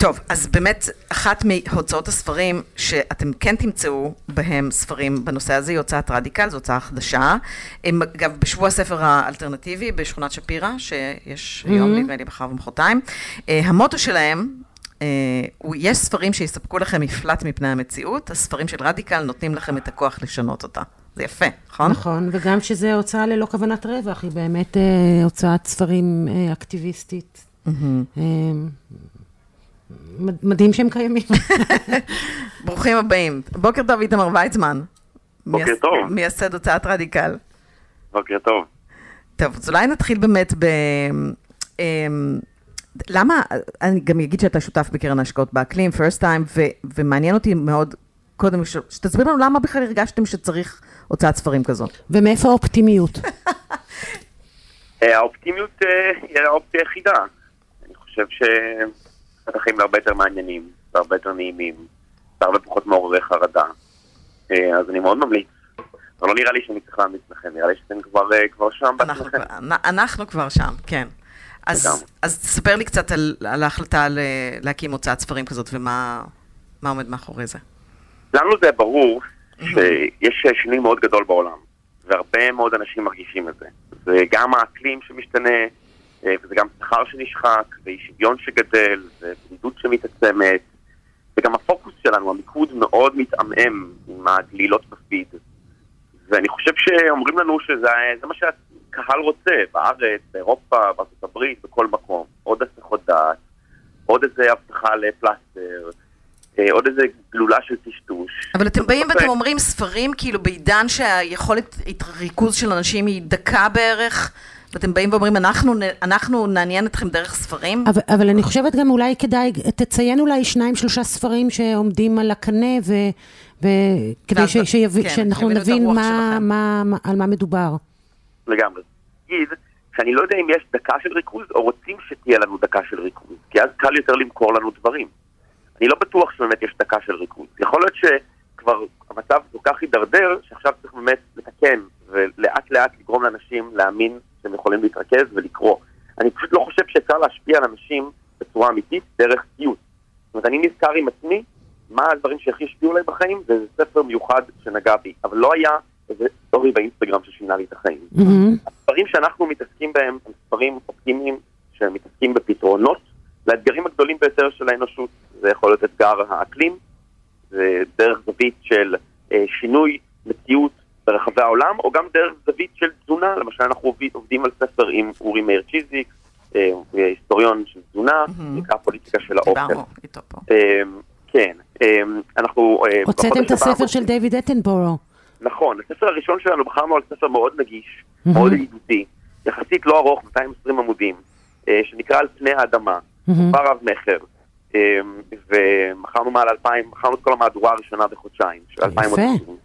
טוב, אז באמת, אחת מהוצאות הספרים שאתם כן תמצאו בהם ספרים בנושא הזה, היא הוצאת רדיקל, זו הוצאה חדשה. הם, אגב, בשבוע הספר האלטרנטיבי בשכונת שפירא, שיש היום, נדמה לי, מחר ומחרתיים. אה, המוטו שלהם, הוא, יש ספרים שיספקו לכם מפלט מפני המציאות, הספרים של רדיקל נותנים לכם את הכוח לשנות אותה. זה יפה, נכון? נכון, וגם שזה הוצאה ללא כוונת רווח, היא באמת אה, הוצאת ספרים אה, אקטיביסטית. אה, מד- מדהים שהם קיימים. ברוכים הבאים. בוקר טוב, איתמר ויצמן. בוקר מייס- טוב. מייסד הוצאת רדיקל. בוקר טוב. טוב, אז אולי נתחיל באמת ב... אמ, למה, אני גם אגיד שאתה שותף בקרן ההשקעות באקלים, first time, ו, ומעניין אותי מאוד, קודם, ש, שתסביר לנו למה בכלל הרגשתם שצריך הוצאת ספרים כזו. ומאיפה האופטימיות? אה, האופטימיות אה, היא האופציה היחידה. אני חושב שהחיים הרבה יותר מעניינים, והרבה יותר נעימים, והרבה פחות מעוררי חרדה. אה, אז אני מאוד ממליץ. אבל לא נראה לי שאני צריך להמליץ לכם, נראה לי שאתם כבר, אה, כבר שם אנחנו, בעצמכם. כבר- אנחנו כבר שם, כן. אז. אז תספר לי קצת על, על ההחלטה ל, להקים הוצאת ספרים כזאת, ומה מה עומד מאחורי זה. לנו זה ברור שיש שינוי מאוד גדול בעולם, והרבה מאוד אנשים מרגישים את זה. זה גם האקלים שמשתנה, וזה גם שכר שנשחק, ואי שוויון שגדל, ובדידות שמתעצמת, וגם הפוקוס שלנו, המיקוד מאוד מתעמעם עם הגלילות בפיד. ואני חושב שאומרים לנו שזה זה מה שהקהל רוצה, בארץ, באירופה, בארצות הברית, בכל מקום. עוד הסחות דעת, עוד איזה הבטחה לפלסטר, אה, עוד איזה גלולה של טשטוש. אבל אתם באים ואתם אה, אומרים ספרים, כאילו בעידן שהיכולת ריכוז של אנשים היא דקה בערך, ואתם באים ואומרים, אנחנו, אנחנו נעניין אתכם דרך ספרים? אבל, אבל אני חושבת גם אולי כדאי, תציין אולי שניים, שלושה ספרים שעומדים על הקנה, ו, וכדי ש, שיב, כן, שאנחנו נבין מה. מה, מה, על מה מדובר. לגמרי. נגיד שאני לא יודע אם יש דקה של ריכוז, או רוצים שתהיה לנו דקה של ריכוז, כי אז קל יותר למכור לנו דברים. אני לא בטוח שבאמת יש דקה של ריכוז. יכול להיות שכבר המצב כל כך הידרדר, שעכשיו צריך באמת לתקן, ולאט לאט לגרום לאנשים להאמין שהם יכולים להתרכז ולקרוא. אני פשוט לא חושב שאפשר להשפיע על אנשים בצורה אמיתית דרך סיוט. זאת אומרת, אני נזכר עם עצמי מה הדברים שהכי השפיעו עליי בחיים, וזה ספר מיוחד שנגע בי. אבל לא היה איזה סטורי באינסטגרם ששינה לי את החיים. מהמם. הספרים שאנחנו מתעסקים בהם הם ספרים אופטימיים שמתעסקים בפתרונות לאתגרים הגדולים ביותר של האנושות. אתגר האקלים, זה דרך זווית של אה, שינוי מציאות ברחבי העולם, או גם דרך זווית של תזונה, למשל אנחנו עובדים, עובדים על ספר עם אורי מאיר צ'יזיק, אה, היסטוריון של תזונה. נקרא פוליטיקה של האוכל. דיברנו איתו פה. אה, כן, אה, אנחנו... אה, הוצאתם את הספר של דיוויד אטנבורו. נכון, הספר הראשון שלנו בחרנו על ספר מאוד נגיש, מהמם. מאוד ידידותי, יחסית לא ארוך, 220 עמודים, אה, שנקרא על פני האדמה, מהמם. כבר רב מכר, אה, ומכרנו מעל 2,000, מכרנו את כל המהדורה הראשונה בחודשיים, של 2,000 יפה. עמודים.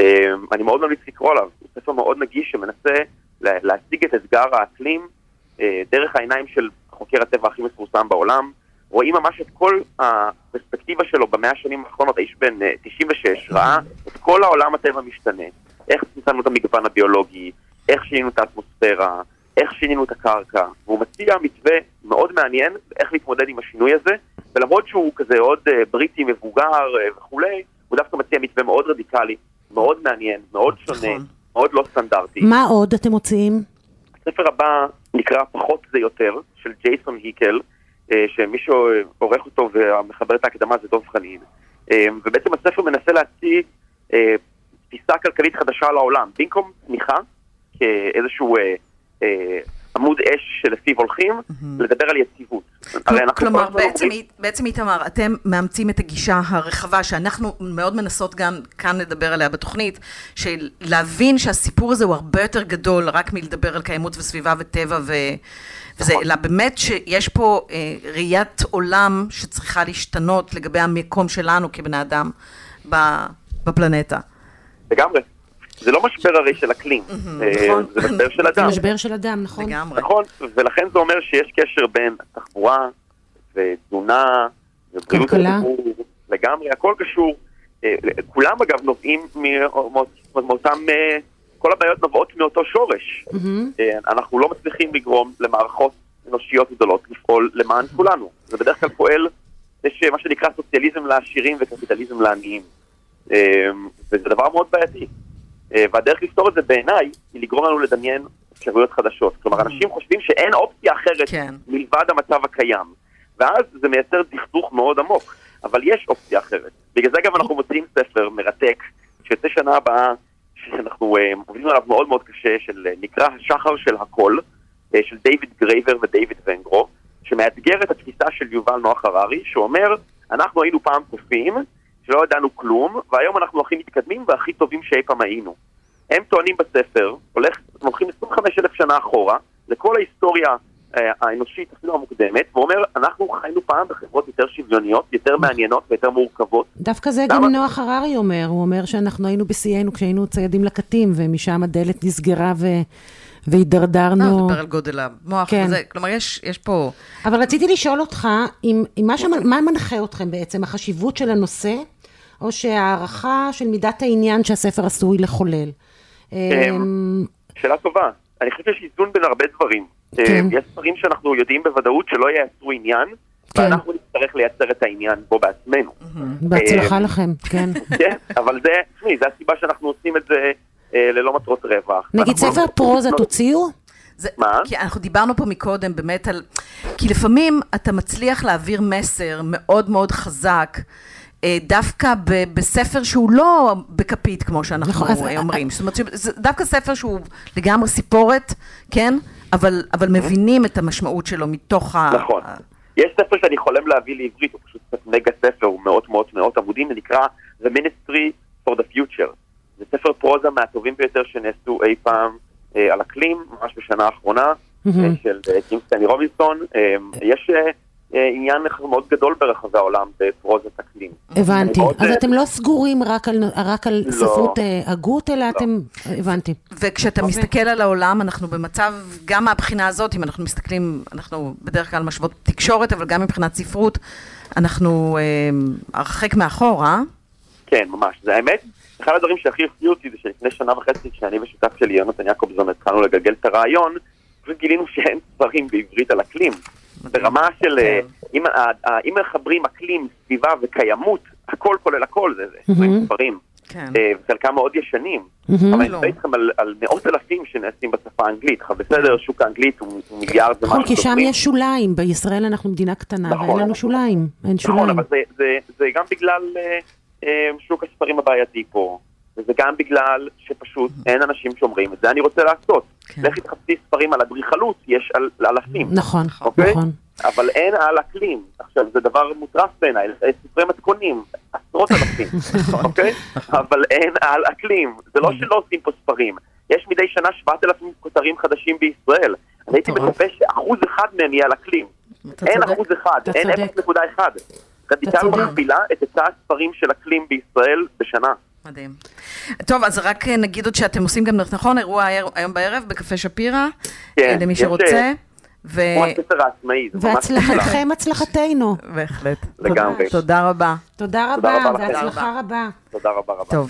אה, אני מאוד ממליץ לקרוא עליו, הוא ספר מאוד נגיש שמנסה לה- להציג את אתגר האקלים אה, דרך העיניים של חוקר הטבע הכי מפורסם בעולם. רואים ממש את כל הפרספקטיבה שלו במאה השנים האחרונות, האיש בן אה, 96, ראה את כל העולם הטבע משתנה. איך צמצמנו את המגוון הביולוגי, איך שינינו את האטמוספירה, איך שינינו את הקרקע, והוא מציע מתווה מאוד מעניין איך להתמודד עם השינוי הזה, ולמרות שהוא כזה עוד אה, בריטי מבוגר אה, וכולי, הוא דווקא מציע מתווה מאוד רדיקלי, מאוד מעניין, מאוד שונה, נכון. מאוד לא סטנדרטי. מה עוד אתם מוציאים? הספר הבא נקרא פחות זה יותר, של ג'ייסון היקל, אה, שמי שעורך אותו ומחבר את ההקדמה זה דב חנין. ובעצם הספר מנסה להציג תפיסה כלכלית חדשה לעולם. במקום צמיחה, כאיזשהו עמוד אש שלפיו הולכים, לדבר על יציבות. כל כלומר, בעצם, אומרים- בעצם איתמר, אתם מאמצים את הגישה הרחבה שאנחנו מאוד מנסות גם כאן לדבר עליה בתוכנית, של להבין שהסיפור הזה הוא הרבה יותר גדול רק מלדבר על קיימות וסביבה וטבע ו... וזה, נכון. אלא באמת שיש פה אה, ראיית עולם שצריכה להשתנות לגבי המקום שלנו כבני אדם בפלנטה. לגמרי. זה לא משבר הרי של אקלים, אה, נכון. זה משבר של זה אדם. משבר של אדם, נכון? לגמרי. נכון, ולכן זה אומר שיש קשר בין תחבורה ותזונה ובריאות. הציבור, לגמרי, הכל קשור. אה, כולם אגב נובעים מא- מאותם, אה, כל הבעיות נובעות מאותו שורש. אה, אנחנו לא מצליחים לגרום למערכות אנושיות גדולות לפעול למען כולנו. זה בדרך כלל פועל יש מה שנקרא סוציאליזם לעשירים וקפיטליזם לעניים. וזה דבר מאוד בעייתי. והדרך לפתור את זה בעיניי היא לגרום לנו לדמיין אפשרויות חדשות. כלומר, אנשים חושבים שאין אופציה אחרת כן. מלבד המצב הקיים. ואז זה מייצר דכדוך מאוד עמוק. אבל יש אופציה אחרת. בגלל זה גם אנחנו מוציאים ספר מרתק, שיוצא שנה הבאה, שאנחנו uh, עובדים עליו מאוד מאוד קשה, של, uh, נקרא השחר של הכל, של דיוויד גרייבר ודייוויד וונגרו, שמאתגר את התפיסה של יובל נוח הררי, שאומר, אנחנו היינו פעם קופים, שלא ידענו כלום, והיום אנחנו הכי מתקדמים והכי טובים שאי פעם היינו. הם טוענים בספר, הולך, הולכים 25 אלף שנה אחורה, לכל ההיסטוריה אה, האנושית, אפילו המוקדמת, ואומר, אנחנו חיינו פעם בחברות יותר שוויוניות, יותר מעניינות ויותר מורכבות. דווקא זה גם נוח הררי אומר, הוא אומר שאנחנו היינו בשיאנו כשהיינו ציידים לקטים, ומשם הדלת נסגרה ו... והידרדרנו... לא, מדבר על גודל המוח כן. וזה, כלומר, יש, יש פה... אבל רציתי לשאול אותך, אם, אם מה, שמנ... מה מנחה אתכם בעצם, החשיבות של הנושא, או שהערכה של מידת העניין שהספר עשוי לחולל? אמ, שאלה טובה. אני חושב שיש איזון בין הרבה דברים. כן. יש דברים שאנחנו יודעים בוודאות שלא ייצרו עניין, כן. ואנחנו נצטרך לייצר את העניין בו בעצמנו. בהצלחה אמ, לכם, כן. כן, אבל זה, תשמעי, זה הסיבה שאנחנו עושים את זה אה, ללא מטרות רווח. נגיד ספר פרוזה תוציאו? זה, מה? כי אנחנו דיברנו פה מקודם באמת על... כי לפעמים אתה מצליח להעביר מסר מאוד מאוד חזק. אה, דווקא ב- בספר שהוא לא בכפית, כמו שאנחנו נכון, אז- אה, אומרים. זאת אומרת, זה דווקא ספר שהוא לגמרי סיפורת, כן? אבל, אבל מבינים את המשמעות שלו מתוך ה... נכון. ה- יש ספר שאני חולם להביא לעברית, הוא פשוט קצת מגה ספר, הוא מאות מאות מאות עמודים, זה נקרא The Ministry for the Future. זה ספר פרוזה מהטובים ביותר שנעשו אי פעם אה, על אקלים, ממש בשנה האחרונה, מהמם. אה, של אה, קים סטני רובינסון. אה, יש אה, אה, עניין מאוד גדול ברחבי העולם בפרוזת אקלים. הבנתי. מאוד, אז אה, אתם לא סגורים רק על, רק על לא. ספרות אה, הגות, אלא אתם... הבנתי. וכשאתה מסתכל על העולם, אנחנו במצב, גם מהבחינה הזאת, אם אנחנו מסתכלים, אנחנו בדרך כלל משוות תקשורת, אבל גם מבחינת ספרות, אנחנו אה, הרחק מאחור, אה? כן, ממש. זה האמת, אחד הדברים שהכי הפתיעו אותי זה שלפני שנה וחצי, כשאני ושותף שלי, יונתן יעקובזון, התחלנו לגלגל את הרעיון, פשוט גילינו שאין ספרים בעברית על אקלים. ברמה של, אה, אם ה- אם מחברים אקלים, סביבה וקיימות, הכל כולל הכל, זה זה 20 ספרים. כן. אה, וחלקם מאוד ישנים. אבל אני לא. מדבר איתכם על- מאות אלפים שנעשים בשפה האנגלית. בסדר, שוק האנגלית הוא מיליארד ומשהו נכון, כי שם. יש שוליים. בישראל אנחנו מדינה קטנה, נכון. ואין לנו שוליים. אין נכון, שוליים. אבל זה, גם בגלל אה, שוק הספרים הבעייתי פה, וזה גם בגלל שפשוט אין אנשים שאומרים, את זה אני רוצה לעשות. כן. לכי תחפשי ספרים על אדריכלות, יש על, על אלפים, נכון, אוקיי? נכון. אבל אין על אקלים. עכשיו, זה דבר מוטרף בעיניי, ספרי מתכונים, עשרות אלפים, אוקיי? אבל אין על אקלים. זה לא שלא עושים פה ספרים. יש מדי שנה 7,000 כותרים חדשים בישראל. אני הייתי. מצפה שאחוז אחד מהם יהיה על אקלים. אתה אין צודק. אחוז אחד, אתה אין צודק. 0.1. רדיקל צודק. מכפילה את היצע הספרים של אקלים בישראל בשנה. מדהים. טוב, אז רק אה, נגיד עוד שאתם עושים גם, נכון, אירוע היום בערב בקפה שפירא, כן, אה, למי שרוצה. ו... כמו הספר העצמאי, זה ממש נפלא. והצלחתכם הצלחתנו. בהחלט. לגמרי. תודה רבה. תודה תודה רבה. והצלחה רבה. תודה רבה רבה. טוב,